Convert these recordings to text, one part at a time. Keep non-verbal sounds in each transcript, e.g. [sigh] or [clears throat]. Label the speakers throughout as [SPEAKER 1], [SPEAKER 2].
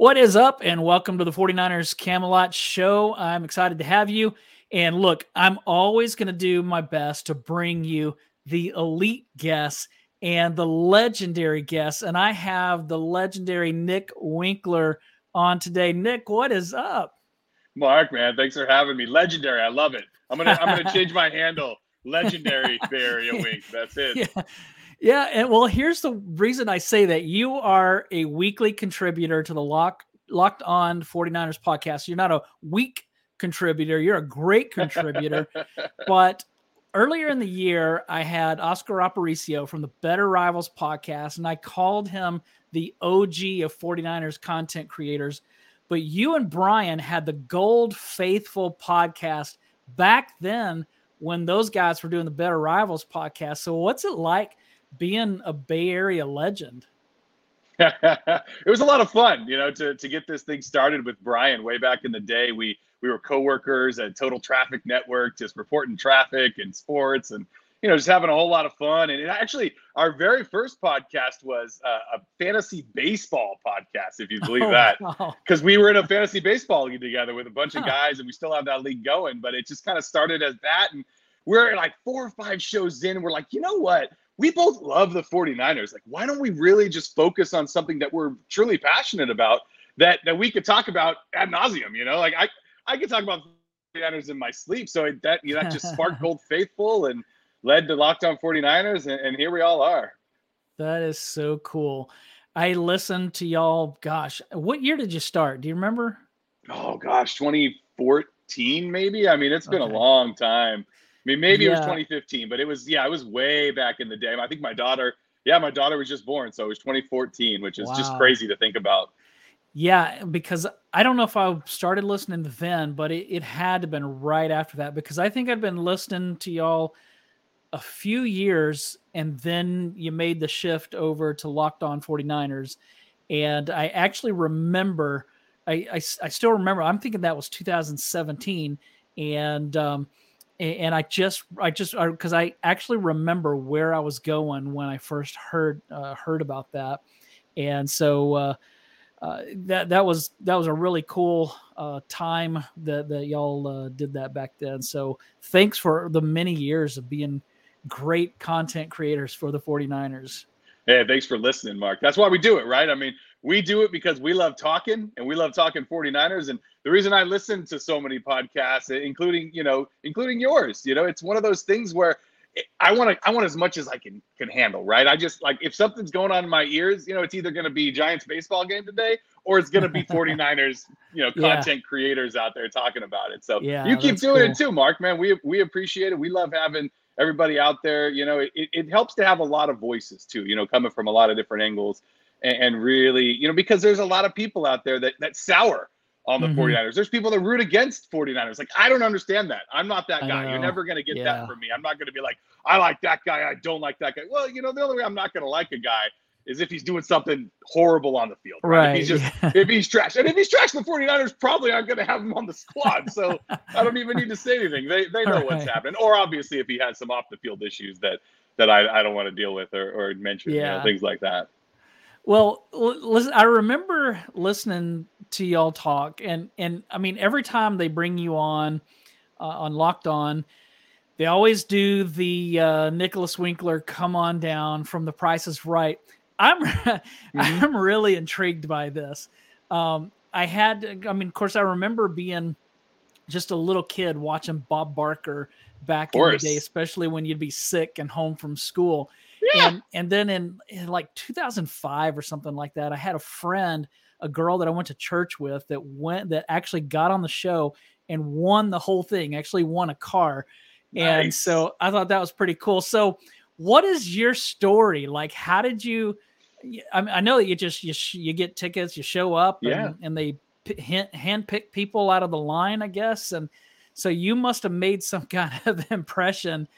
[SPEAKER 1] What is up? And welcome to the 49ers Camelot Show. I'm excited to have you. And look, I'm always going to do my best to bring you the elite guests and the legendary guests. And I have the legendary Nick Winkler on today. Nick, what is up?
[SPEAKER 2] Marc, man, thanks for having me. Legendary. I love it. I'm gonna I'm gonna [laughs] change my handle. Legendary Bay Area Wink. That's it. [laughs]
[SPEAKER 1] Yeah. Yeah, and well, here's the reason I say that you are a weekly contributor to the Lock Locked On 49ers podcast. You're not a weak contributor, you're a great contributor. [laughs] but earlier in the year, I had Oscar Aparicio from the Better Rivals podcast, and I called him the OG of 49ers content creators. But you and Brian had the Gold Faithful podcast back then when those guys were doing the Better Rivals podcast. So, what's it like being a Bay Area legend? [laughs]
[SPEAKER 2] it was a lot of fun, you know, to, to get this thing started with Brian way back in the day. We we were coworkers at Total Traffic Network, just reporting traffic and sports, and you know, just having a whole lot of fun. And actually, our very first podcast was uh, a fantasy baseball podcast, if you believe [laughs] oh, that, because wow. we were in a fantasy baseball league together with a bunch huh. of guys, and we still have that league going. But it just kind of started as that, and we're like four or five shows in, we're like, you know what? We both love the 49ers. Like, why don't we really just focus on something that we're truly passionate about that that we could talk about ad nauseum? You know, like I I could talk about 49ers in my sleep. So that you know, that just sparked [laughs] Gold Faithful and led to Lockdown On 49ers, and, and here we all are.
[SPEAKER 1] That is so cool. I listened to y'all. Gosh, what year did you start? Do you remember?
[SPEAKER 2] Oh gosh, 2014 maybe. I mean, it's been okay. a long time. I mean, maybe yeah. it was 2015, but it was yeah, it was way back in the day. I think my daughter, yeah, my daughter was just born, so it was 2014, which is wow. just crazy to think about.
[SPEAKER 1] Yeah, because I don't know if I started listening then, but it, it had to have been right after that because I think I'd been listening to y'all a few years and then you made the shift over to Locked On 49ers. And I actually remember, I, I, I still remember, I'm thinking that was 2017. And um, and I just I just because I, I, actually remember where I was going when I first heard uh, heard about that, and so uh, uh, that that was that was a really cool uh, time that that y'all uh, did that back then. So thanks for the many years of being great content creators for the 49ers.
[SPEAKER 2] Hey, thanks for listening, Marc. That's why we do it, right? I mean, we do it because we love talking and we love talking 49ers and the reason i listen to so many podcasts including you know including yours you know it's one of those things where i want to i want as much as i can can handle right? I just like if something's going on in my ears you know it's either going to be giants baseball game today or it's going to be [laughs] 49ers you know content yeah. creators out there talking about it. So yeah, you keep doing cool. it too mark man. We we appreciate it. We love having everybody out there. You know it, it helps to have a lot of voices too you know coming from a lot of different angles and, and really, you know, because there's a lot of people out there that that sour on the mm-hmm. 49ers. There's people that root against 49ers. Like, I don't understand that. I'm not that guy. You're never going to get yeah. that from me. I'm not going to be like, I like that guy. I don't like that guy. Well, you know, the only way I'm not going to like a guy is if he's doing something horrible on the field. Right. right. If he's just, yeah. if he's trash. And if he's trash, the 49ers probably aren't going to have him on the squad. So [laughs] I don't even need to say anything. They, they know right. what's happening. Or obviously, if he has some off the field issues that, that I, I don't want to deal with or, or mention, yeah. you know, things like that.
[SPEAKER 1] Well, listen, I remember listening to y'all talk, and and I mean, every time they bring you on uh, on Locked On, they always do the uh, Nicholas Winkler "Come on down" from The Price is Right. I'm [laughs] mm-hmm. I'm really intrigued by this. Um, I had, I mean, of course, I remember being just a little kid watching Bob Barker back in the day, especially when you'd be sick and home from school. Yeah. And and then in, in like 2005 or something like that, I had a friend, a girl that I went to church with that went that actually got on the show and won the whole thing, actually won a car. Nice. And so I thought that was pretty cool. So what is your story? Like how did you I, mean, I know that you just you, you get tickets, you show up yeah. and, and they hand, hand pick people out of the line, I guess. And so you must have made some [laughs] kind of impression.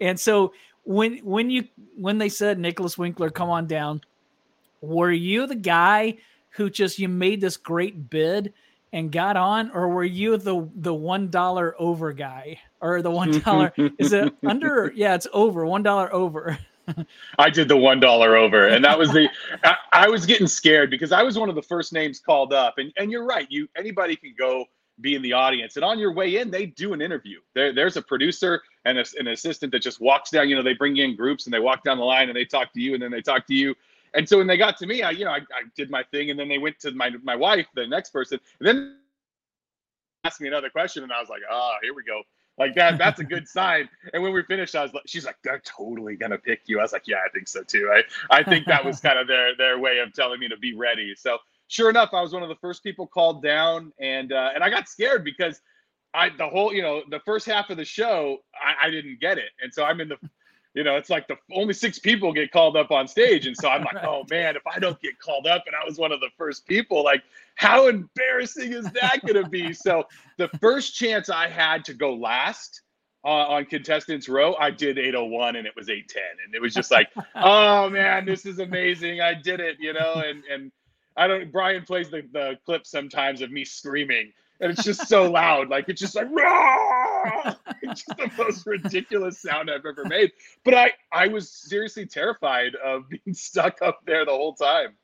[SPEAKER 1] And so when when you when they said Nicholas Winkler, come on down, were you the guy who just you made this great bid and got on, or were you the the one dollar over guy or the one [laughs] dollar? is it under? Yeah, it's over one dollar over.
[SPEAKER 2] I did the one dollar over, and that was the. [laughs] I, I, was getting scared because I was one of the first names called up, and and you're right. You anybody can go be in the audience, and on your way in, they do an interview. There, there's a producer and a, an assistant that just walks down. You know, they bring you in groups and they walk down the line and they talk to you, and then they talk to you. And so when they got to me, I you know I, I did my thing, and then they went to my my wife, the next person, and then asked me another question, and I was like, oh, here we go. Like that, that's a good [laughs] sign. And when we finished, I was like, she's like, they're totally gonna pick you. I was like, yeah, I think so too. I, I think that was [laughs] kind of their their way of telling me to be ready. So sure enough, I was one of the first people called down, and uh, and I got scared because I the whole you know the first half of the show I, I didn't get it, and so I'm in the [laughs] you know, it's like the only six people get called up on stage. And so I'm like, right. [laughs] oh man, if I don't get called up and I was one of the first people, like how embarrassing is that going to be? So the first chance I had to go last uh, on contestants row, I did 801 and it was 810. And it was just like, [laughs] oh man, this is amazing. I did it, you know, and, and I don't, Brian plays the, the clip sometimes of me screaming and it's just so loud. Like it's just like [laughs] it's just the most ridiculous sound I've ever made. But I I was seriously terrified of [laughs] being stuck up there the whole time.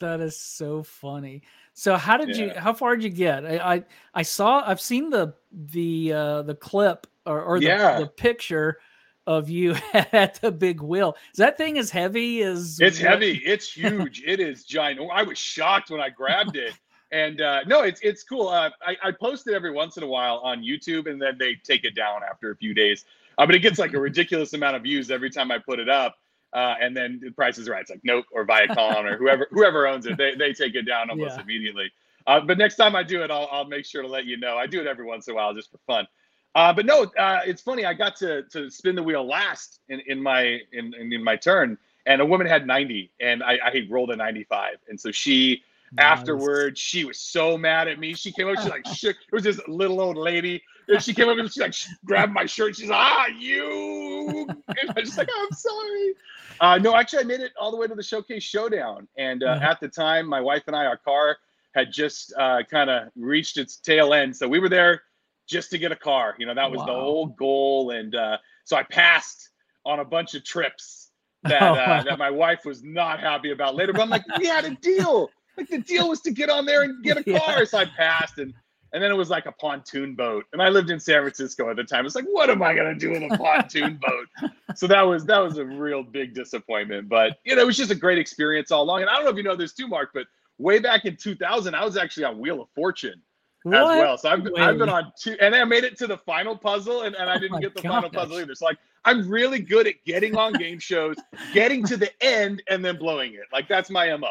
[SPEAKER 1] That is so funny. So how did yeah. you? How far did you get? I, I, I saw. I've seen the the uh, the clip or, or the, yeah. the picture of you [laughs] at the big wheel. Is that thing as heavy as?
[SPEAKER 2] It's what? heavy. It's huge. it is giant. I was shocked when I grabbed it and uh, no, it's it's cool. Uh, I, I post it every once in a while on YouTube, and then they take it down after a few days. Uh, but it gets like a ridiculous amount of views every time I put it up. Uh, and then the price is right. It's like nope or Viacom or whoever whoever owns it, they, they take it down almost yeah. immediately. Uh, but next time I do it, I'll, I'll make sure to let you know. I do it every once in a while just for fun. Uh, but no, uh, it's funny. I got to to spin the wheel last in, in my in, in, in my turn, and a woman had 90, and I, I rolled a 95, and so she Nice. Afterwards, she was so mad at me. She came up, she like [laughs] shook. It was this little old lady. And she came up and she like grabbed my shirt. She's like, ah, you. And I was like, oh, I'm sorry. Uh, no, actually, I made it all the way to the showcase showdown. And uh, mm-hmm. at the time, my wife and I, our car had just uh, kind of reached its tail end. So we were there just to get a car. You know, that was wow. the whole goal. And uh, so I passed on a bunch of trips [laughs] that oh, wow. that my wife was not happy about later. But I'm like, we had a deal. Like the deal was to get on there and get a [laughs] car. Yeah. So I passed and and then it was like a pontoon boat. And I lived in San Francisco at the time. It's like, what am I gonna do with a [laughs] pontoon boat? So that was that was a real big disappointment. But you know, it was just a great experience all along. And I don't know if you know this too, Marc, but way back in 2000, I was actually on Wheel of Fortune what? as well. So I've, I've been on two, and I made it to the final puzzle, and, and oh I oh didn't oh get the gosh. final puzzle either. So like, I'm really good at getting on game [laughs] shows, getting to the end, and then blowing it. Like that's my mo.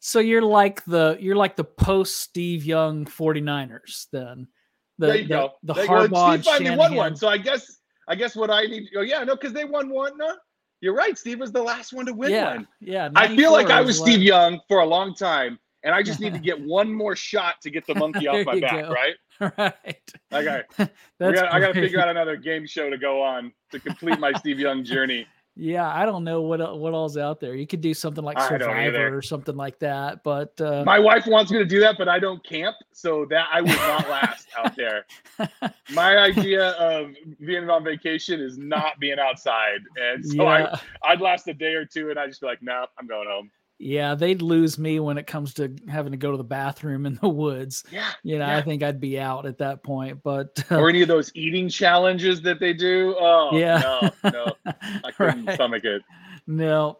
[SPEAKER 1] So you're like the you're like the post Steve Young 49ers then.
[SPEAKER 2] The, there you
[SPEAKER 1] the,
[SPEAKER 2] go.
[SPEAKER 1] The there Harbaugh
[SPEAKER 2] Steve finally won one. So I guess I guess what I need. Oh yeah, no, because they won one. No, you're right. Steve was the last one to win
[SPEAKER 1] yeah,
[SPEAKER 2] one.
[SPEAKER 1] Yeah.
[SPEAKER 2] I feel like I was Steve Young for a long time, and I just need to get one more shot to get the [laughs] monkey off my back. Go. Right. [laughs]
[SPEAKER 1] Right.
[SPEAKER 2] Okay. [laughs] Gotta, I got to figure out another game show to go on to complete my Steve Young journey.
[SPEAKER 1] Yeah, I don't know what what all's out there. You could do something like Survivor or something like that. But uh,
[SPEAKER 2] my wife wants me to do that, but I don't camp, so that I would not last out there. My idea of being on vacation is not being outside, and so yeah. I I'd last a day or two, and I just be like, no, nah, I'm going home.
[SPEAKER 1] Yeah, they'd lose me when it comes to having to go to the bathroom in the woods.
[SPEAKER 2] Yeah,
[SPEAKER 1] you know,
[SPEAKER 2] yeah.
[SPEAKER 1] I think I'd be out at that point. But
[SPEAKER 2] uh, or any of those eating challenges that they do. Oh, yeah, no, [laughs] no, I couldn't right. stomach it.
[SPEAKER 1] No.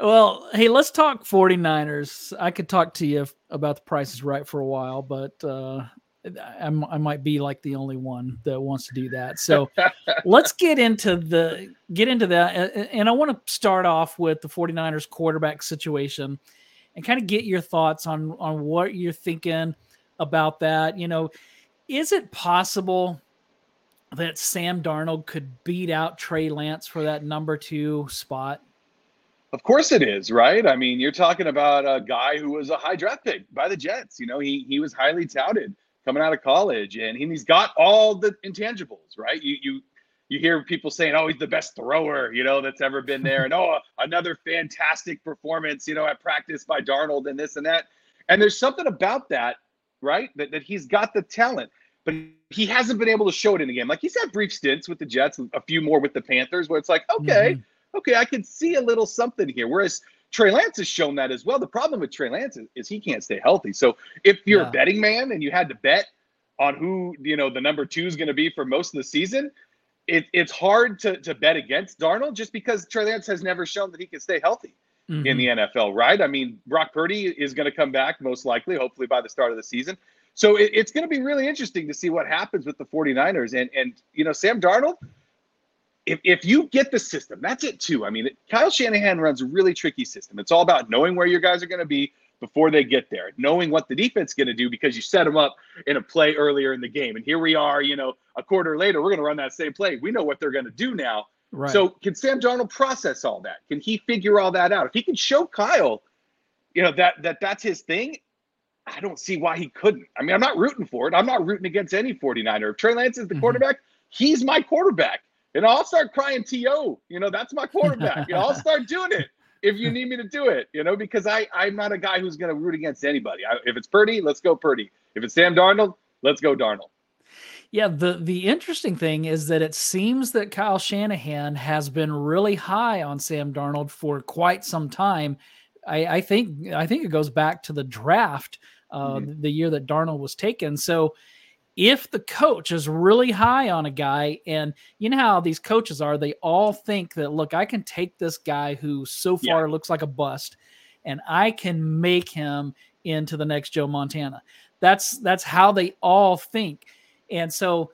[SPEAKER 1] Well, hey, let's talk 49ers. I could talk to you about the prices right for a while, but uh, I'm, I might be like the only one that wants to do that. So let's get into the get into that. And I want to start off with the 49ers quarterback situation and kind of get your thoughts on on what you're thinking about that. You know, is it possible that Sam Darnold could beat out Trey Lance for that number two spot?
[SPEAKER 2] Of course it is, right? I mean, you're talking about a guy who was a high draft pick by the Jets. You know, he he was highly touted coming out of college, and he's got all the intangibles, right? You you you hear people saying, "Oh, he's the best thrower," you know, that's ever been there, and oh, another fantastic performance, you know, at practice by Darnold, and this and that. And there's something about that, right? That that he's got the talent, but he hasn't been able to show it in the game. Like he's had brief stints with the Jets, a few more with the Panthers, where it's like, okay. Mm-hmm. okay, I can see a little something here. Whereas Trey Lance has shown that as well. The problem with Trey Lance is, is he can't stay healthy. So if you're yeah. a betting man and you had to bet on who you know the number two is going to be for most of the season, it, it's hard to, to bet against Darnold just because Trey Lance has never shown that he can stay healthy mm-hmm. in the NFL, right? I mean, Brock Purdy is going to come back most likely, hopefully by the start of the season. So it, it's going to be really interesting to see what happens with the 49ers. And, and you know, Sam Darnold, if, if you get the system, that's it too. I mean, Kyle Shanahan runs a really tricky system. It's all about knowing where your guys are going to be before they get there, knowing what the defense is going to do because you set them up in a play earlier in the game. And here we are, you know, a quarter later, we're going to run that same play. We know what they're going to do now. Right. So can Sam Darnold process all that? Can he figure all that out? If he can show Kyle, you know, that that that's his thing, I don't see why he couldn't. I mean, I'm not rooting for it. I'm not rooting against any 49er. If Trey Lance is the mm-hmm. quarterback, he's my quarterback. And I'll start crying TO. You know, that's my quarterback. you know, I'll [laughs] start doing it if you need me to do it, you know, because I, I'm not a guy who's going to root against anybody. I, if it's Purdy, let's go Purdy. If it's Sam Darnold, let's go Darnold.
[SPEAKER 1] Yeah, the the interesting thing is that it seems that Kyle Shanahan has been really high on Sam Darnold for quite some time. I, I think I think it goes back to the draft, uh, mm-hmm. the year that Darnold was taken. So if the coach is really high on a guy, and you know how these coaches are, they all think that, look, I can take this guy who so far yeah. looks like a bust and I can make him into the next Joe Montana. That's that's how they all think. And so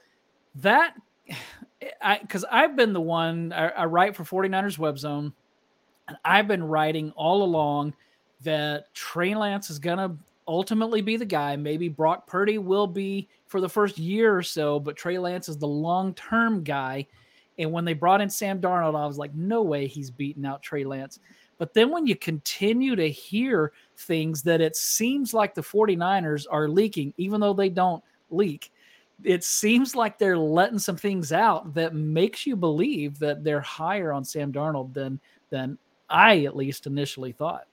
[SPEAKER 1] that [sighs] I because I've been the one I, I write for 49ers web zone, and I've been writing all along that Trey Lance is gonna ultimately be the guy. Maybe Brock Purdy will be for the first year or so, but Trey Lance is the long term guy. And when they brought in Sam Darnold, I was like, no way he's beating out Trey Lance. But then when you continue to hear things that it seems like the 49ers are leaking, even though they don't leak, it seems like they're letting some things out that makes you believe that they're higher on Sam Darnold than than I at least initially thought.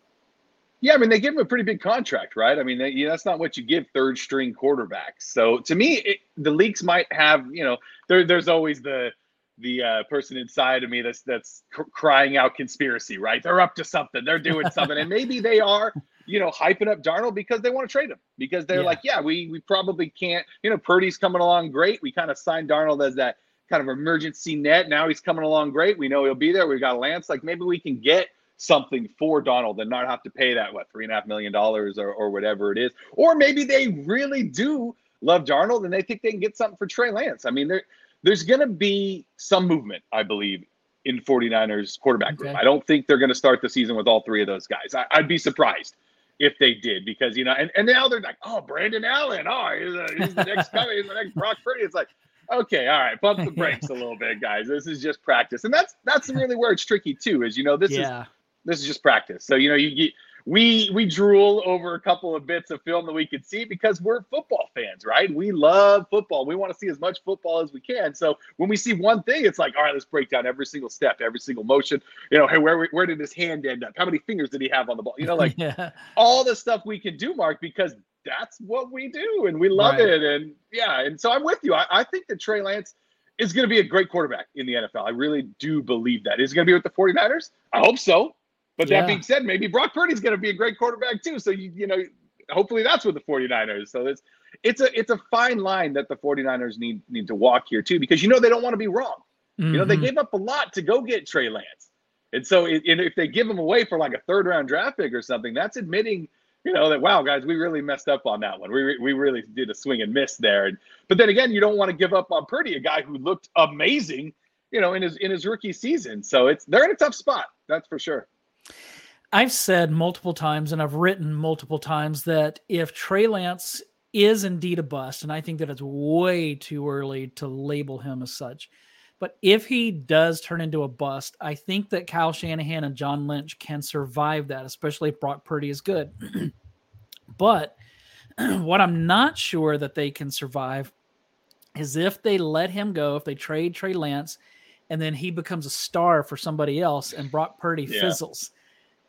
[SPEAKER 2] Yeah, I mean they give him a pretty big contract, right? I mean they, you know, that's not what you give third string quarterbacks. So to me, it, the leaks might have, you know, there, there's always the the uh, person inside of me that's that's cr- crying out conspiracy, right? They're up to something. They're doing something, and maybe they are, you know, hyping up Darnold because they want to trade him because they're yeah. like, yeah, we we probably can't. You know, Purdy's coming along great. We kind of signed Darnold as that kind of emergency net. Now he's coming along great. We know he'll be there. We've got Lance. Like maybe we can get something for Darnold and not have to pay that what three and a half million dollars or, or whatever it is. Or maybe they really do love Darnold and they think they can get something for Trey Lance. I mean, there there's gonna be some movement, I believe, in 49ers quarterback okay. group. I don't think they're gonna start the season with all three of those guys. I, would be surprised if they did because you know, and, and now they're like, oh, Brandon Allen, oh, he's, a, he's the next coming, he's the next Brock Purdy. It's like, okay, all right, bump the [laughs] brakes a little bit, guys. This is just practice, and that's that's really where it's tricky too. Is you know, this yeah. is this is just practice. So you know, you, you we we drool over a couple of bits of film that we could see because we're football fans, right? We love football. We want to see as much football as we can. So when we see one thing, it's like, all right, let's break down every single step, every single motion. You know, hey, where where did his hand end up? How many fingers did he have on the ball? You know, like [laughs] yeah. all the stuff we can do, Marc, because that's what we do and we love right. it. And yeah, and so I'm with you. I, I think that Trey Lance is going to be a great quarterback in the NFL. I really do believe that. Is he going to be with the 49ers? I hope so. But yeah. that being said, maybe Brock Purdy's going to be a great quarterback too. So you you know, hopefully that's with the 49ers. So it's it's a it's a fine line that the 49ers need need to walk here too because you know they don't want to be wrong. Mm-hmm. You know, they mm-hmm. gave up a lot to go get Trey Lance. And so it, and if they give him away for like a third round draft pick or something, that's admitting, you know, that wow, guys, we really messed up on that one. We we really did a swing and miss there. And, but then again, you don't want to give up on Purdy, a guy who looked amazing, you know, in his in his rookie season. So it's they're in a tough spot, that's for sure.
[SPEAKER 1] I've said multiple times and I've written multiple times that if Trey Lance is indeed a bust, and I think that it's way too early to label him as such. But if he does turn into a bust, I think that Kyle Shanahan and John Lynch can survive that, especially if Brock Purdy is good. [clears throat] but [clears throat] what I'm not sure that they can survive is if they let him go, if they trade Trey Lance, and then he becomes a star for somebody else and Brock Purdy yeah. fizzles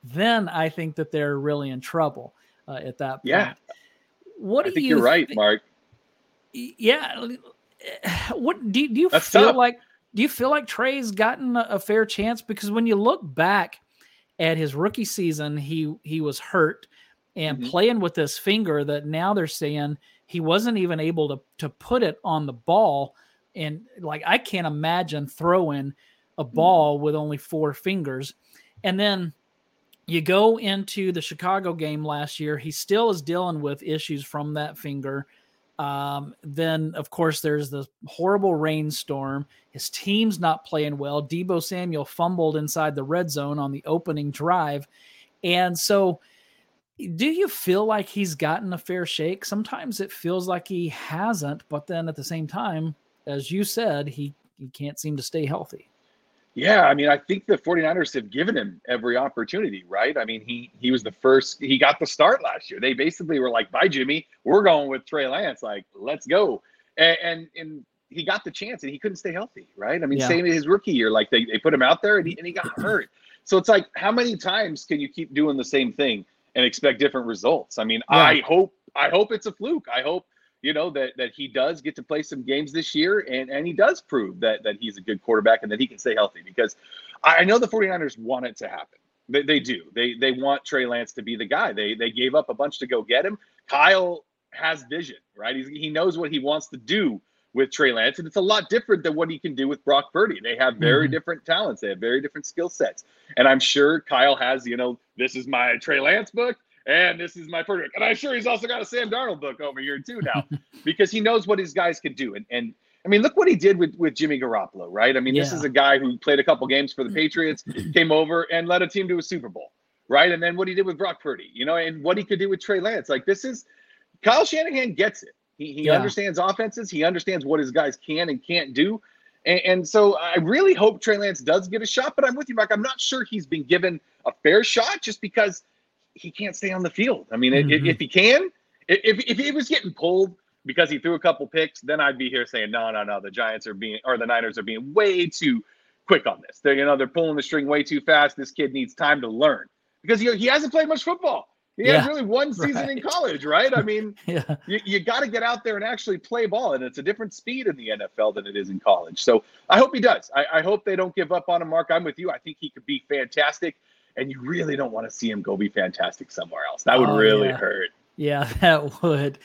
[SPEAKER 1] then I think that they're really in trouble uh, at that point.
[SPEAKER 2] Yeah. What do I think you? You're right, Mark.
[SPEAKER 1] Yeah. What do, do you That's feel tough. like? do you feel like Trey's gotten a, a fair chance? Because when you look back at his rookie season, he he was hurt and mm-hmm. playing with this finger that now they're saying he wasn't even able to to put it on the ball. And like I can't imagine throwing a mm-hmm. ball with only four fingers. And then you go into the Chicago game last year, he still is dealing with issues from that finger. Um, then, of course, there's the horrible rainstorm. His team's not playing well. Deebo Samuel fumbled inside the red zone on the opening drive. And so, do you feel like he's gotten a fair shake? Sometimes it feels like he hasn't, but then at the same time, as you said, he, he can't seem to stay healthy.
[SPEAKER 2] Yeah, I mean, I think the 49ers have given him every opportunity, right? I mean, he he was the first he got the start last year. They basically were like, "Bye, Jimmy. We're going with Trey Lance. Like, let's go." And and, and he got the chance and he couldn't stay healthy, right? I mean, yeah. same in his rookie year. Like they, they put him out there and he, and he got hurt. So it's like, how many times can you keep doing the same thing and expect different results? I mean, yeah. I hope I hope it's a fluke. I hope you know that that he does get to play some games this year and and he does prove that that he's a good quarterback and that he can stay healthy because I know the 49ers want it to happen. They, they do. They they want Trey Lance to be the guy. They they gave up a bunch to go get him. Kyle has vision, right? He's, he knows what he wants to do with Trey Lance, and it's a lot different than what he can do with Brock Purdy. They have very mm-hmm. different talents. They have very different skill sets, and I'm sure Kyle has. You know, this is my Trey Lance book and this is my perfect. And I'm sure he's also got a Sam Darnold book over here too now, [laughs] because he knows what his guys can do. And and I mean, look what he did with with Jimmy Garoppolo, right? I mean, yeah. this is a guy who played a couple games for the Patriots, [laughs] came over and led a team to a Super Bowl, right? And then what he did with Brock Purdy, you know, and what he could do with Trey Lance. Like this is Kyle Shanahan gets it. He he yeah. understands offenses. He understands what his guys can and can't do. And, and, so I really hope Trey Lance does get a shot, but I'm with you, Mike. I'm not sure he's been given a fair shot just because he can't stay on the field. I mean, mm-hmm. if, if, he can, if if he was getting pulled because he threw a couple picks, then I'd be here saying, no, no, no, the Giants are being or the Niners are being way too quick on this. They're you know they're pulling the string way too fast. This kid needs time to learn because he, he hasn't played much football. He yeah, has really one [laughs] season right. in college, right? I mean, [laughs] yeah. you, you got to get out there and actually play ball, and it's a different speed in the NFL than it is in college. So I hope he does. I, I hope they don't give up on him, Marc. I'm with you. I think he could be fantastic and you really don't want to see him go be fantastic somewhere else. That would oh, really
[SPEAKER 1] yeah.
[SPEAKER 2] hurt.
[SPEAKER 1] Yeah, [laughs] that would.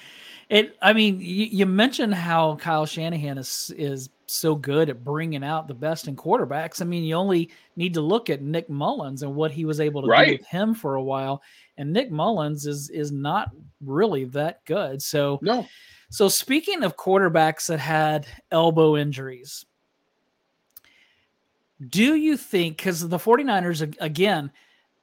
[SPEAKER 1] It. I mean, you, you, mentioned how Kyle Shanahan is is so good at bringing out the best in quarterbacks. I mean, you only need to look at Nick Mullens and what he was able to right. do with him for a while. And Nick Mullens is is not really that good. So
[SPEAKER 2] no.
[SPEAKER 1] So speaking of quarterbacks that had elbow injuries, do you think, because the 49ers, again,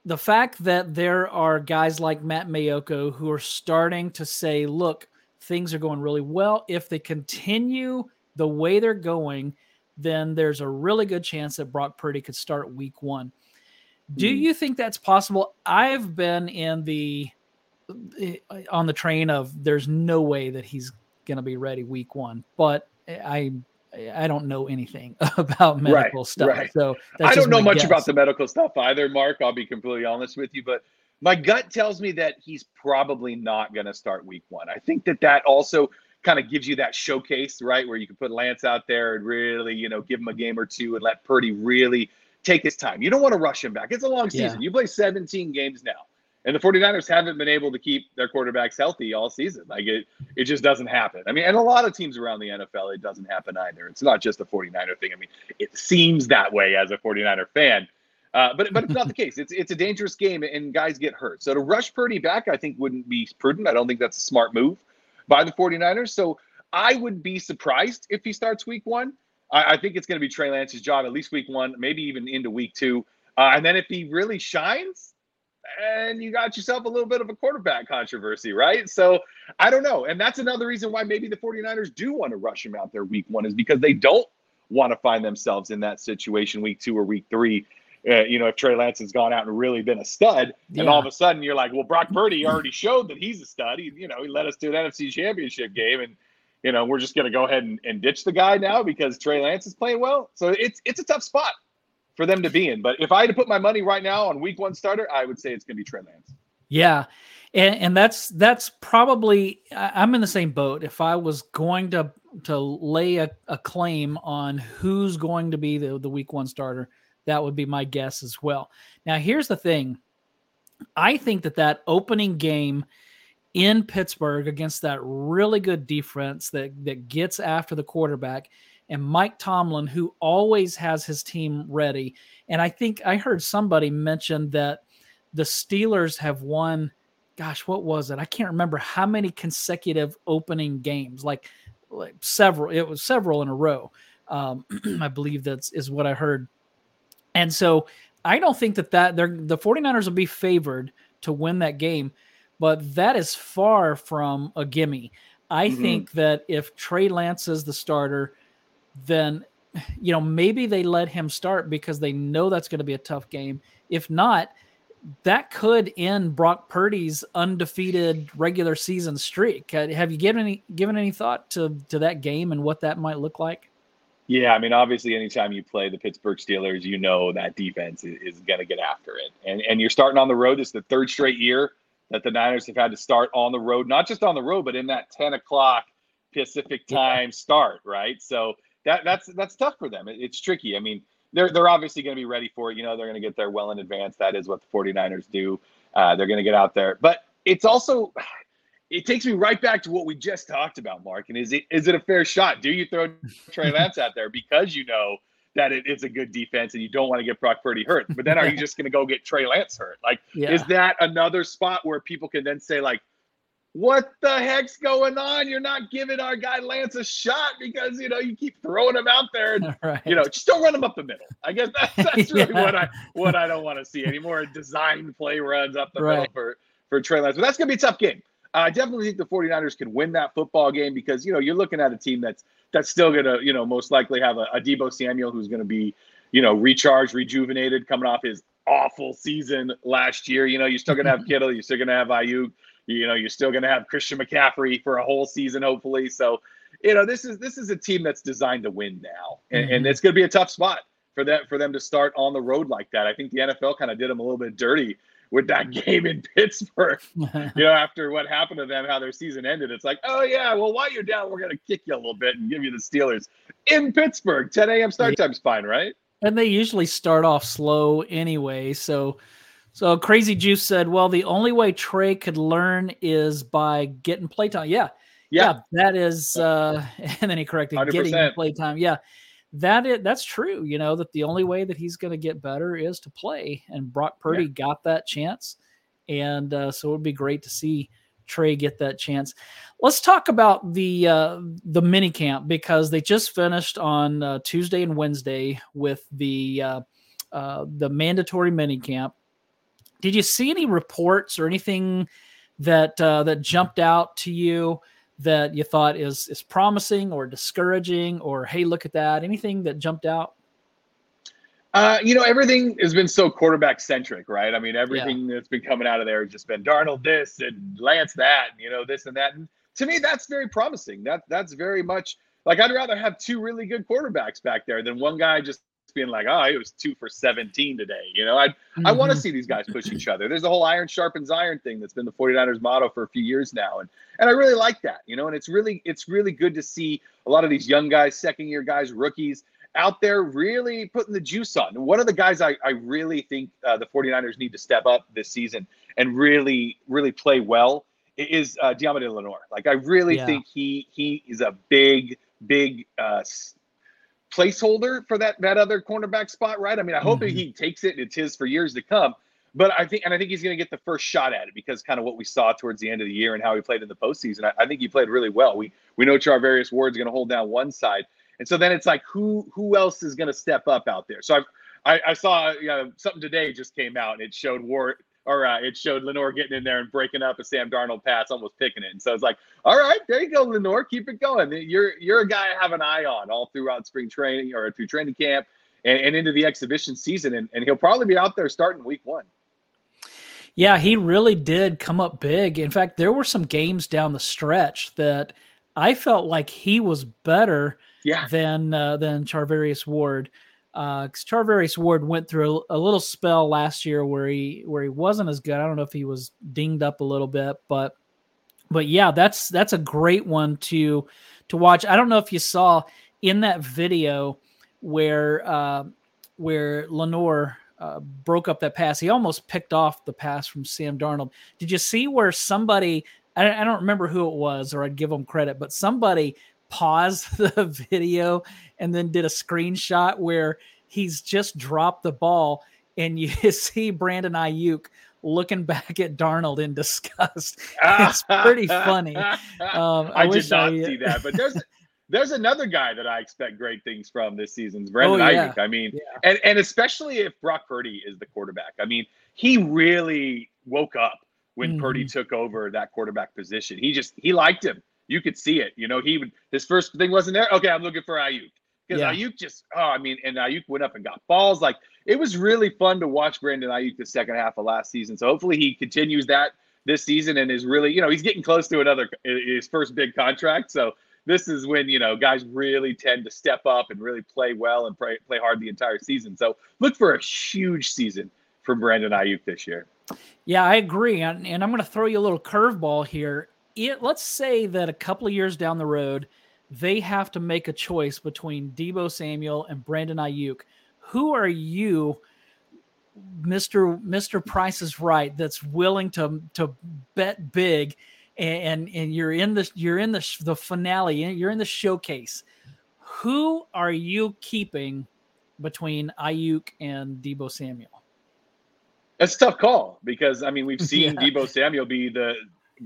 [SPEAKER 1] the fact that there are guys like Matt Maiocco who are starting to say, look, things are going really well. If they continue the way they're going, then there's a really good chance that Brock Purdy could start week one. Do mm. you think that's possible? I've been in the eh, on the train of there's no way that he's going to be ready week one, but I I don't know anything [laughs] about medical right, stuff. Right. So
[SPEAKER 2] I don't know much guess. about the medical stuff either, Marc. I'll be completely honest with you, but my gut tells me that he's probably not going to start week one. I think that that also kind of gives you that showcase, right, where you can put Lance out there and really, you know, give him a game or two and let Purdy really take his time. You don't want to rush him back. It's a long season. Yeah. You play 17 games now. And the 49ers haven't been able to keep their quarterbacks healthy all season. Like it, it just doesn't happen. I mean, and a lot of teams around the NFL, it doesn't happen either. It's not just a 49er thing. I mean, it seems that way as a 49er fan. Uh, but but it's not the [laughs] case. It's it's a dangerous game and guys get hurt. So to rush Purdy back, I think wouldn't be prudent. I don't think that's a smart move by the 49ers. So I would be surprised if he starts week one. I, I think it's going to be Trey Lance's job at least week one, maybe even into week two. Uh, and then if he really shines, and you got yourself a little bit of a quarterback controversy, right? So I don't know. And that's another reason why maybe the 49ers do want to rush him out there week one is because they don't want to find themselves in that situation week two or week three. Uh, you know, if Trey Lance has gone out and really been a stud, yeah. and all of a sudden you're like, well, Brock Purdy already showed that he's a stud. He, you know, he led us to an NFC championship game and you know, we're just going to go ahead and, and ditch the guy now because Trey Lance is playing well. So it's it's a tough spot for them to be in. But if I had to put my money right now on week one starter, I would say it's going to be Trey Lance.
[SPEAKER 1] Yeah. And, and that's that's probably I'm in the same boat. If I was going to to lay a, a claim on who's going to be the, the week one starter, that would be my guess as well. Now, here's the thing. I think that that opening game in Pittsburgh against that really good defense that that gets after the quarterback and Mike Tomlin who always has his team ready. And I think I heard somebody mention that the Steelers have won gosh, what was it? I can't remember how many consecutive opening games, like, like several. It was several in a row. Um, [clears throat] I believe that's is what I heard. And so I don't think that that they're the 49ers will be favored to win that game, but that is far from a gimme. I mm-hmm. think that if Trey Lance is the starter, then you know maybe they let him start because they know that's going to be a tough game. If not, that could end Brock Purdy's undefeated regular season streak. Uh, have you given any given any thought to to that game and what that might look like?
[SPEAKER 2] Yeah, I mean, obviously, anytime you play the Pittsburgh Steelers, you know that defense is, is going to get after it, and and you're starting on the road. It's the third straight year that the Niners have had to start on the road, not just on the road, but in that 10 o'clock Pacific time yeah. start, right? So that that's that's tough for them. It, it's tricky. I mean they're they're obviously going to be ready for it. You know, they're going to get there well in advance. That is what the 49ers do. Uh, they're going to get out there. But it's also [sighs] it takes me right back to what we just talked about, Marc. And is it is it a fair shot? Do you throw [laughs] Trey Lance out there because you know that it is a good defense and you don't want to get Brock Purdy hurt? But then are you [laughs] just going to go get Trey Lance hurt? Like, yeah. is that another spot where people can then say like, what the heck's going on? You're not giving our guy Lance a shot because you know you keep throwing him out there, and [laughs] right. you know just don't run him up the middle. I guess that's, [laughs] that's really yeah. what I what I don't want to see anymore. Design play runs up the right. middle for for Trey Lance, but that's gonna be a tough game. I definitely think the 49ers can win that football game because you know you're looking at a team that's that's still gonna you know most likely have a, a Deebo Samuel who's gonna be you know recharged, rejuvenated, coming off his awful season last year. You know you're still gonna have [laughs] Kittle, you're still gonna have Aiyuk you know, you're still going to have Christian McCaffrey for a whole season, hopefully. So, you know, this is this is a team that's designed to win now, and, mm-hmm. and it's going to be a tough spot for them for them to start on the road like that. I think the NFL kind of did them a little bit dirty with that [laughs] game in Pittsburgh. [laughs] you know, after what happened to them, how their season ended, it's like, oh yeah, well while you're down, we're going to kick you a little bit and give you the Steelers in Pittsburgh. 10 a.m. start time's fine, right?
[SPEAKER 1] And they usually start off slow anyway, so so Crazy Juice said, "Well, the only way Trey could learn is by getting playtime." Yeah, yeah, yeah that is. Uh, [laughs] and then he corrected, 100%. "Getting playtime." Yeah, that is that's true. You know that the only way that he's going to get better is to play, and Brock Purdy yeah. got that chance, and uh, so it would be great to see Trey get that chance. Let's talk about the uh, the mini camp because they just finished on uh, Tuesday and Wednesday with the uh, uh, the mandatory mini camp did you see any reports or anything that uh, that jumped out to you that you thought is is promising or discouraging or hey look at that anything that jumped out?
[SPEAKER 2] Uh, you know everything has been so quarterback centric right? I mean everything yeah. that's been coming out of there has just been darnold this and lance that and, you know this and that. And to me that's very promising. That that's very much like i'd rather have two really good quarterbacks back there than one guy just being like, oh, he was two for 17 today. You know, I mm-hmm. I want to see these guys push each other. There's the whole iron sharpens iron thing that's been the 49ers motto for a few years now. And and I really like that, you know, and it's really it's really good to see a lot of these young guys, second year guys, rookies out there really putting the juice on. And one of the guys I, I really think uh, the 49ers need to step up this season and really, really play well is uh, Deommodore Lenoir. Like I really yeah. think he he is a big, big uh, placeholder for that that other cornerback spot, right? I mean, I hope mm-hmm. he takes it. It's his for years to come. But I think, and I think he's going to get the first shot at it because kind of what we saw towards the end of the year and how he played in the postseason. I, I think he played really well. We we know Charvarius Ward's going to hold down one side, and so then it's like who who else is going to step up out there? So I I, I saw you know, something today just came out and it showed Ward or uh, it showed Lenoir getting in there and breaking up a Sam Darnold pass, almost picking it. And so it's like, all right, there you go, Lenoir, keep it going. You're you're a guy I have an eye on all throughout spring training or through training camp and, and into the exhibition season, and, and he'll probably be out there starting week one.
[SPEAKER 1] Yeah, he really did come up big. In fact, there were some games down the stretch that I felt like he was better yeah. than uh, than Charvarius Ward uh, Charvarius Ward went through a, little spell last year where he where he wasn't as good. I don't know if he was dinged up a little bit, but but yeah, that's that's a great one to to watch. I don't know if you saw in that video where uh, where Lenoir uh, broke up that pass. He almost picked off the pass from Sam Darnold. Did you see where somebody? I, I don't remember who it was, or I'd give them credit, but somebody paused [laughs] the video and then did a screenshot where he's just dropped the ball, and you [laughs] see Brandon Aiyuk looking back at Darnold in disgust. [laughs] it's pretty funny.
[SPEAKER 2] Um, I, I did not I, see that, but there's there's another guy that I expect great things from this season, Brandon oh, yeah. Aiyuk. I mean, yeah. and and especially if Brock Purdy is the quarterback. I mean, he really woke up when mm-hmm. Purdy took over that quarterback position. He just he liked him. You could see it. You know, he would his first thing wasn't there. Okay, I'm looking for Aiyuk because yeah. Aiyuk just oh, I mean, and Aiyuk went up and got balls. Like it was really fun to watch Brandon Aiyuk the second half of last season. So hopefully he continues that this season and is really, you know, he's getting close to another his first big contract. So this is when you know guys really tend to step up and really play well and play play hard the entire season. So look for a huge season from Brandon Aiyuk this year.
[SPEAKER 1] Yeah, I agree, and, and I'm going to throw you a little curveball here. It, let's say that a couple of years down the road, they have to make a choice between Deebo Samuel and Brandon Aiyuk. Who are you? Mr. Mr. Price is right. That's willing to to bet big and and you're in the you're in the the finale you're in the showcase who are you keeping between Aiyuk and Deebo Samuel
[SPEAKER 2] that's a tough call because I mean we've [laughs] seen yeah. Deebo Samuel be the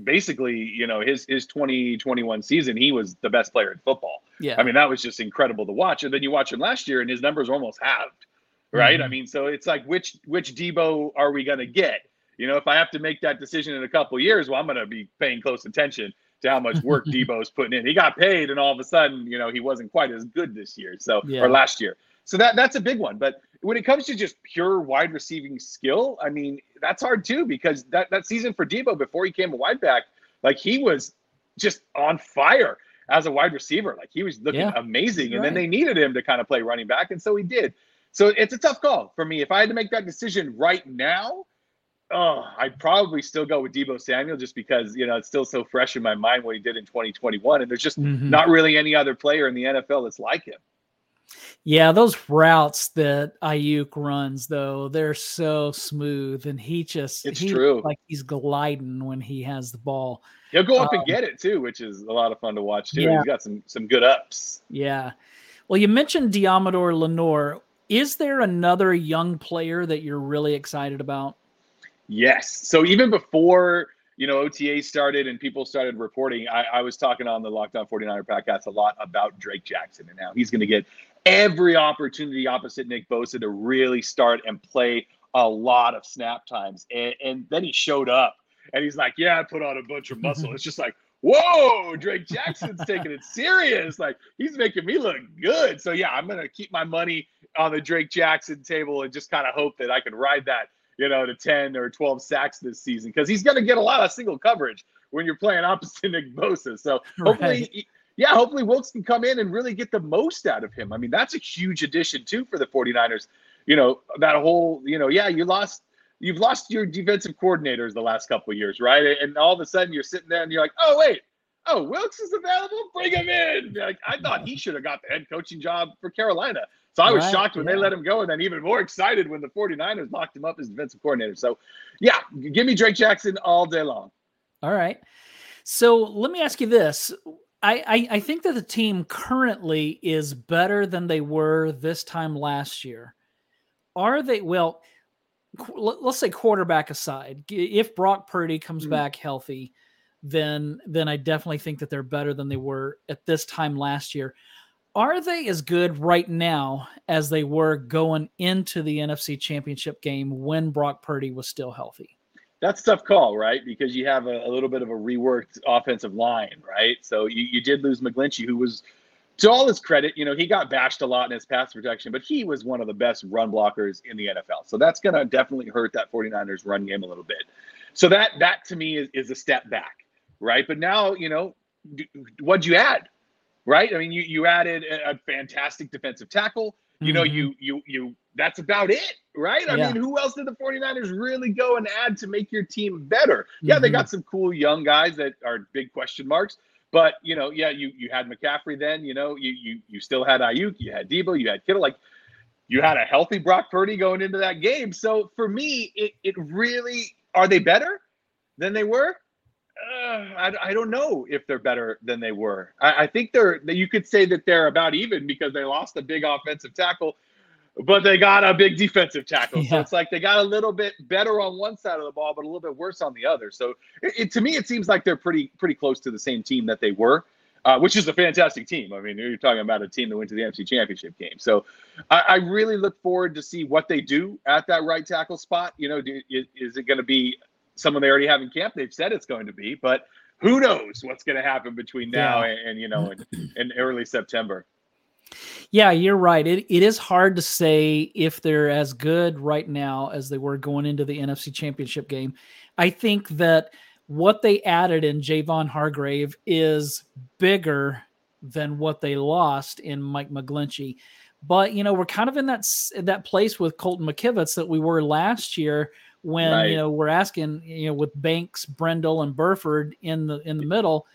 [SPEAKER 2] basically you know his his 2021 season he was the best player in football yeah I mean that was just incredible to watch and then you watch him last year and his numbers almost halved right mm-hmm. I mean so it's like which which Deebo are we going to get you know, if I have to make that decision in a couple years, well, I'm going to be paying close attention to how much work [laughs] Deebo's putting in. He got paid, and all of a sudden, you know, he wasn't quite as good this year, so yeah. or last year. So that that's a big one. But when it comes to just pure wide receiving skill, I mean, that's hard too because that that season for Deebo before he came a wide back, like he was just on fire as a wide receiver. Like he was looking yeah, amazing, and right. then they needed him to kind of play running back, and so he did. So it's a tough call for me. If I had to make that decision right now, oh, I'd probably still go with Deebo Samuel just because, you know, it's still so fresh in my mind what he did in 2021. And there's just mm-hmm. not really any other player in the NFL that's like him.
[SPEAKER 1] Yeah, those routes that Aiyuk runs, though, they're so smooth, and he just
[SPEAKER 2] it's
[SPEAKER 1] he
[SPEAKER 2] true
[SPEAKER 1] like he's gliding when he has the ball.
[SPEAKER 2] He'll go up um, and get it too, which is a lot of fun to watch too. Yeah. He's got some some good ups.
[SPEAKER 1] Yeah. Well, you mentioned Deommodore Lenoir. Is there another young player that you're really excited about?
[SPEAKER 2] Yes. So even before you know OTA started and people started reporting, I, I was talking on the Locked On 49er podcast a lot about Drake Jackson and now he's going to get every opportunity opposite Nick Bosa to really start and play a lot of snap times. And, and then he showed up and he's like, "Yeah, I put on a bunch of muscle." it's just like. Whoa, Drake Jackson's taking it serious. Like he's making me look good. So yeah, I'm gonna keep my money on the Drake Jackson table and just kind of hope that I can ride that you know, to 10 or 12 sacks this season because he's going to get a lot of single coverage when you're playing opposite [laughs] Nick Bosa. So hopefully, right. yeah, hopefully Wilks can come in and really get the most out of him. I mean, that's a huge addition too for the 49ers. You know, that whole, you know, yeah, you lost you've lost your defensive coordinators the last couple of years, right? And all of a sudden you're sitting there and you're like, oh wait, oh Wilks is available, bring him in. Like I thought he [laughs] should have got the head coaching job for Carolina. So I was right, shocked when yeah. they let him go, and then even more excited when the 49ers locked him up as defensive coordinator. So, yeah, give me Drake Jackson all day long.
[SPEAKER 1] All right. So let me ask you this. I, I, I think that the team currently is better than they were this time last year. Are they, well, let's say quarterback aside, if Brock Purdy comes mm-hmm. back healthy, then then I definitely think that they're better than they were at this time last year are they as good right now as they were going into the NFC Championship game when Brock Purdy was still healthy?
[SPEAKER 2] That's a tough call, right? Because you have a, a little bit of a reworked offensive line, right? So you, you did lose McGlinchey, who was, to all his credit, you know, he got bashed a lot in his pass protection, but he was one of the best run blockers in the NFL. So that's going to definitely hurt that 49ers run game a little bit. So that that to me is, is a step back, right? But now, you know, what'd you add? Right? I mean, you you added a, fantastic defensive tackle. You know, mm-hmm. you you you that's about it, right? I
[SPEAKER 1] Yeah.
[SPEAKER 2] mean, who else did the 49ers really go and add to make your team better? Yeah, they
[SPEAKER 1] Mhm.
[SPEAKER 2] got some cool young guys that are big question marks. But you know, yeah, you you had McCaffrey then. You know, you you you still had Aiyuk, you had Deebo, you had Kittle. Like you had a healthy Brock Purdy going into that game. So for me, it it really are they better than they were? Uh, I, I don't know if they're better than they were. I, I think they're that you could say that they're about even because they lost a big offensive tackle, but they got a big defensive tackle. So it's like they got a little bit better on one side of the ball, but a little bit worse on the other. So it, it- to me, it seems like they're pretty pretty close to the same team that they were. Uh, which is a fantastic team. I mean, you're talking about a team that went to the NFC Championship game. So I, I really look forward to see what they do at that right tackle spot. You know, do, is, is it going to be someone they already have in camp? They've said it's going to be, but who knows what's going to happen between now
[SPEAKER 1] Yeah.
[SPEAKER 2] and, and you know, in, in early September.
[SPEAKER 1] Yeah, you're right. It it is hard to say if they're as good right now as they were going into the NFC Championship game. I think that what they added in Javon Hargrave is bigger than what they lost in Mike McGlinchey. But you know, we're kind of in that that place with Colton McKivitz that we were last year when
[SPEAKER 2] Right.
[SPEAKER 1] you know we're asking you know with Banks, Brendel, and Burford in the in the middle.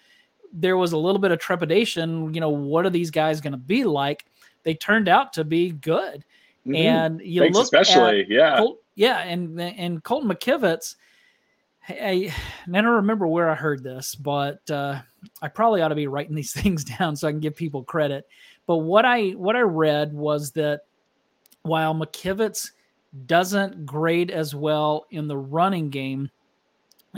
[SPEAKER 1] There was a little bit of trepidation. You know, what are these guys going to be like? They turned out to be good,
[SPEAKER 2] Mhm.
[SPEAKER 1] and you
[SPEAKER 2] Thanks,
[SPEAKER 1] look
[SPEAKER 2] especially,
[SPEAKER 1] at
[SPEAKER 2] yeah.
[SPEAKER 1] Colt, yeah, and and Colton McKivitz. I, I don't remember where I heard this, but uh, I probably ought to be writing these [laughs] things down so I can give people credit. But what I what I read was that while McKivitz doesn't grade as well in the running game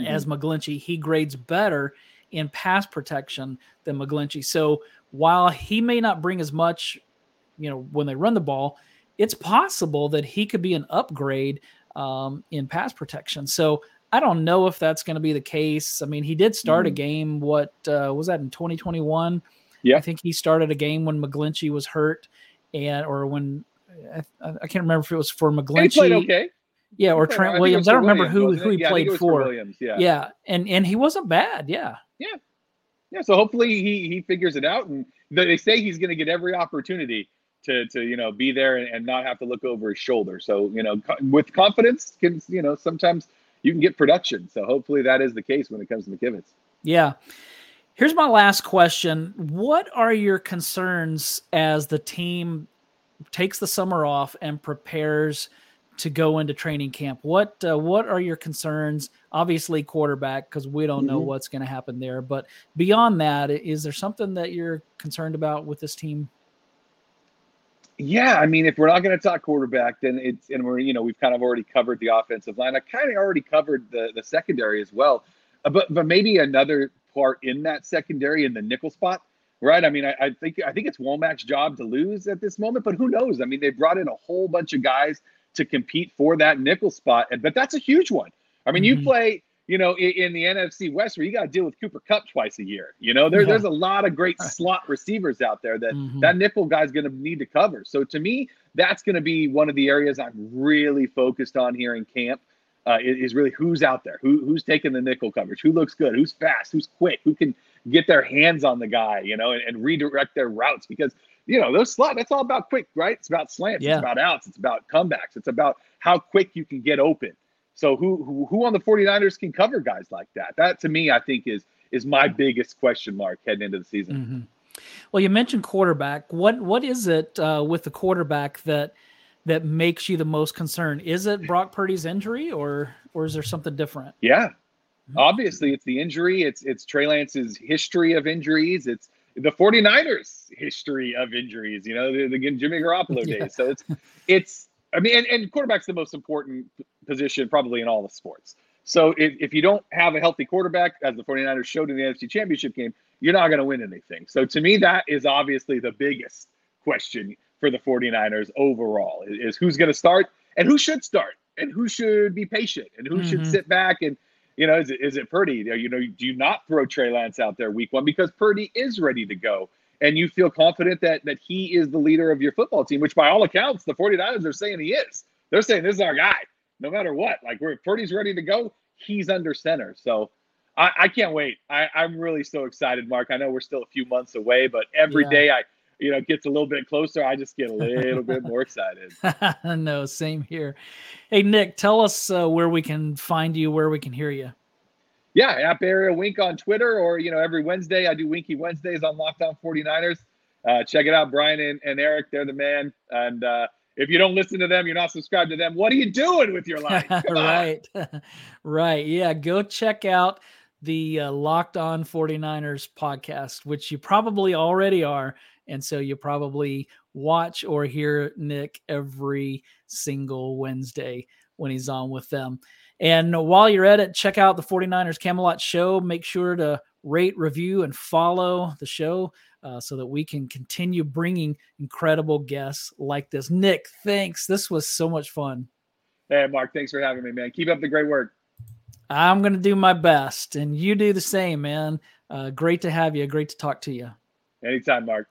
[SPEAKER 1] as McGlinchey, he grades better in pass protection than McGlinchey. So while he may not bring as much, you know, when they run the ball, it's possible that he could be an upgrade um, in pass protection. So I don't know if that's going to be the case. I mean, he did start a
[SPEAKER 2] Mhm.
[SPEAKER 1] game. What uh, was that in 2021?
[SPEAKER 2] Yeah.
[SPEAKER 1] I think he started a game when McGlinchey was hurt, and or when I, I can't remember if it was for McGlinchey,
[SPEAKER 2] played okay.
[SPEAKER 1] yeah, or Trent Williams. I don't remember
[SPEAKER 2] Williams,
[SPEAKER 1] who who he
[SPEAKER 2] Yeah,
[SPEAKER 1] played for.
[SPEAKER 2] Williams, yeah.
[SPEAKER 1] Yeah, and and he wasn't bad. Yeah,
[SPEAKER 2] Yeah, Yeah. so hopefully he he figures it out, and they they say he's going to get every opportunity to to you know be there and, and not have to look over his shoulder. So you know, co- with confidence, can you know sometimes you can get production. So hopefully that is the case when it comes to McKivitz.
[SPEAKER 1] yeah. Here's my last question: What are your concerns as the team takes the summer off and prepares to go into training camp? What uh, what are your concerns? Obviously, quarterback because we don't know
[SPEAKER 2] Mhm.
[SPEAKER 1] what's going to happen there. But beyond that, is there something that you're concerned about with this team?
[SPEAKER 2] Yeah, I mean, if we're not going to talk quarterback, then it's and we're you know we've kind of already covered the offensive line. I kind of already covered the the secondary as well, Uh, but but maybe another part in that secondary in the nickel spot, right? I mean, I, I think I think it's Womack's job to lose at this moment, but who knows? I mean, they brought in a whole bunch of guys to compete for that nickel spot, and but that's a huge one. I mean, you
[SPEAKER 1] Mhm.
[SPEAKER 2] play. You know, in, in the NFC West, where you got to deal with Cooper Kupp twice a year. You know, there,
[SPEAKER 1] Yeah.
[SPEAKER 2] there's a lot of great slot receivers out there that
[SPEAKER 1] Mhm.
[SPEAKER 2] that nickel guy's going to need to cover. So to me, that's going to be one of the areas I'm really focused on here in camp. Uh, is, is really who's out there, who who's taking the nickel coverage, who looks good, who's fast, who's quick, who can get their hands on the guy, you know, and, and redirect their routes because you know those slot. That's all about quick, right? It's about slants,
[SPEAKER 1] Yeah.
[SPEAKER 2] it's about outs, it's about comebacks, it's about how quick you can get open. So who, who who on the 49ers can cover guys like that? That to me, I think is is my biggest question mark heading into the season.
[SPEAKER 1] Mhm. Well, you mentioned quarterback. What what is it uh, with the quarterback that that makes you the most concerned? Is it Brock Purdy's injury, or or is there something different?
[SPEAKER 2] Yeah. Obviously, it's the injury. It's it's Trey Lance's history of injuries. It's the 49ers history of injuries, you know, the, the Jimmy Garoppolo [laughs]
[SPEAKER 1] Yeah.
[SPEAKER 2] days. So it's it's I mean, and, and quarterback's the most important position probably in all the sports. So if, if you don't have a healthy quarterback, as the 49ers showed in the NFC Championship game, you're not going to win anything. So to me, that is obviously the biggest question for the 49ers overall is, is who's going to start and who should start and who should be patient and who should
[SPEAKER 1] Mhm.
[SPEAKER 2] sit back and you know, is it is it Purdy? You know, do you not throw Trey Lance out there week one because Purdy is ready to go, and you feel confident that that he is the leader of your football team, which by all accounts the 49ers are saying he is. They're saying this is our guy, no matter what. Like where Purdy's ready to go, he's under center. So I, I can't wait. I, I'm really so excited, Marc. I know we're still a few months away, but every
[SPEAKER 1] Yeah.
[SPEAKER 2] day I you know gets a little bit closer, I just get a little bit more excited. [laughs]
[SPEAKER 1] no, same here. Hey Nick, tell us uh, where we can find you, where we can hear you.
[SPEAKER 2] Yeah, App Area Wink on Twitter, or you know every Wednesday I do Winky Wednesdays on Locked On 49ers. Uh, check it out, Brian and, and Eric, they're the man. And uh, if you don't listen to them, you're not subscribed to them. What are you doing with your life? [laughs]
[SPEAKER 1] right, [laughs] right. Yeah, go check out the uh, Locked On 49ers podcast, which you probably already are. And so you probably watch or hear Nick every single Wednesday when he's on with them. And while you're at it, check out the 49ers Camelot show. Make sure to rate, review, and follow the show uh, so that we can continue bringing incredible guests like this. Nick, thanks. This was so much fun.
[SPEAKER 2] Hey, Marc, thanks for having me, man. Keep up the great work.
[SPEAKER 1] I'm going to do my best, and you do the same, man. Uh, great to have you. Great to talk to you.
[SPEAKER 2] Anytime, Marc.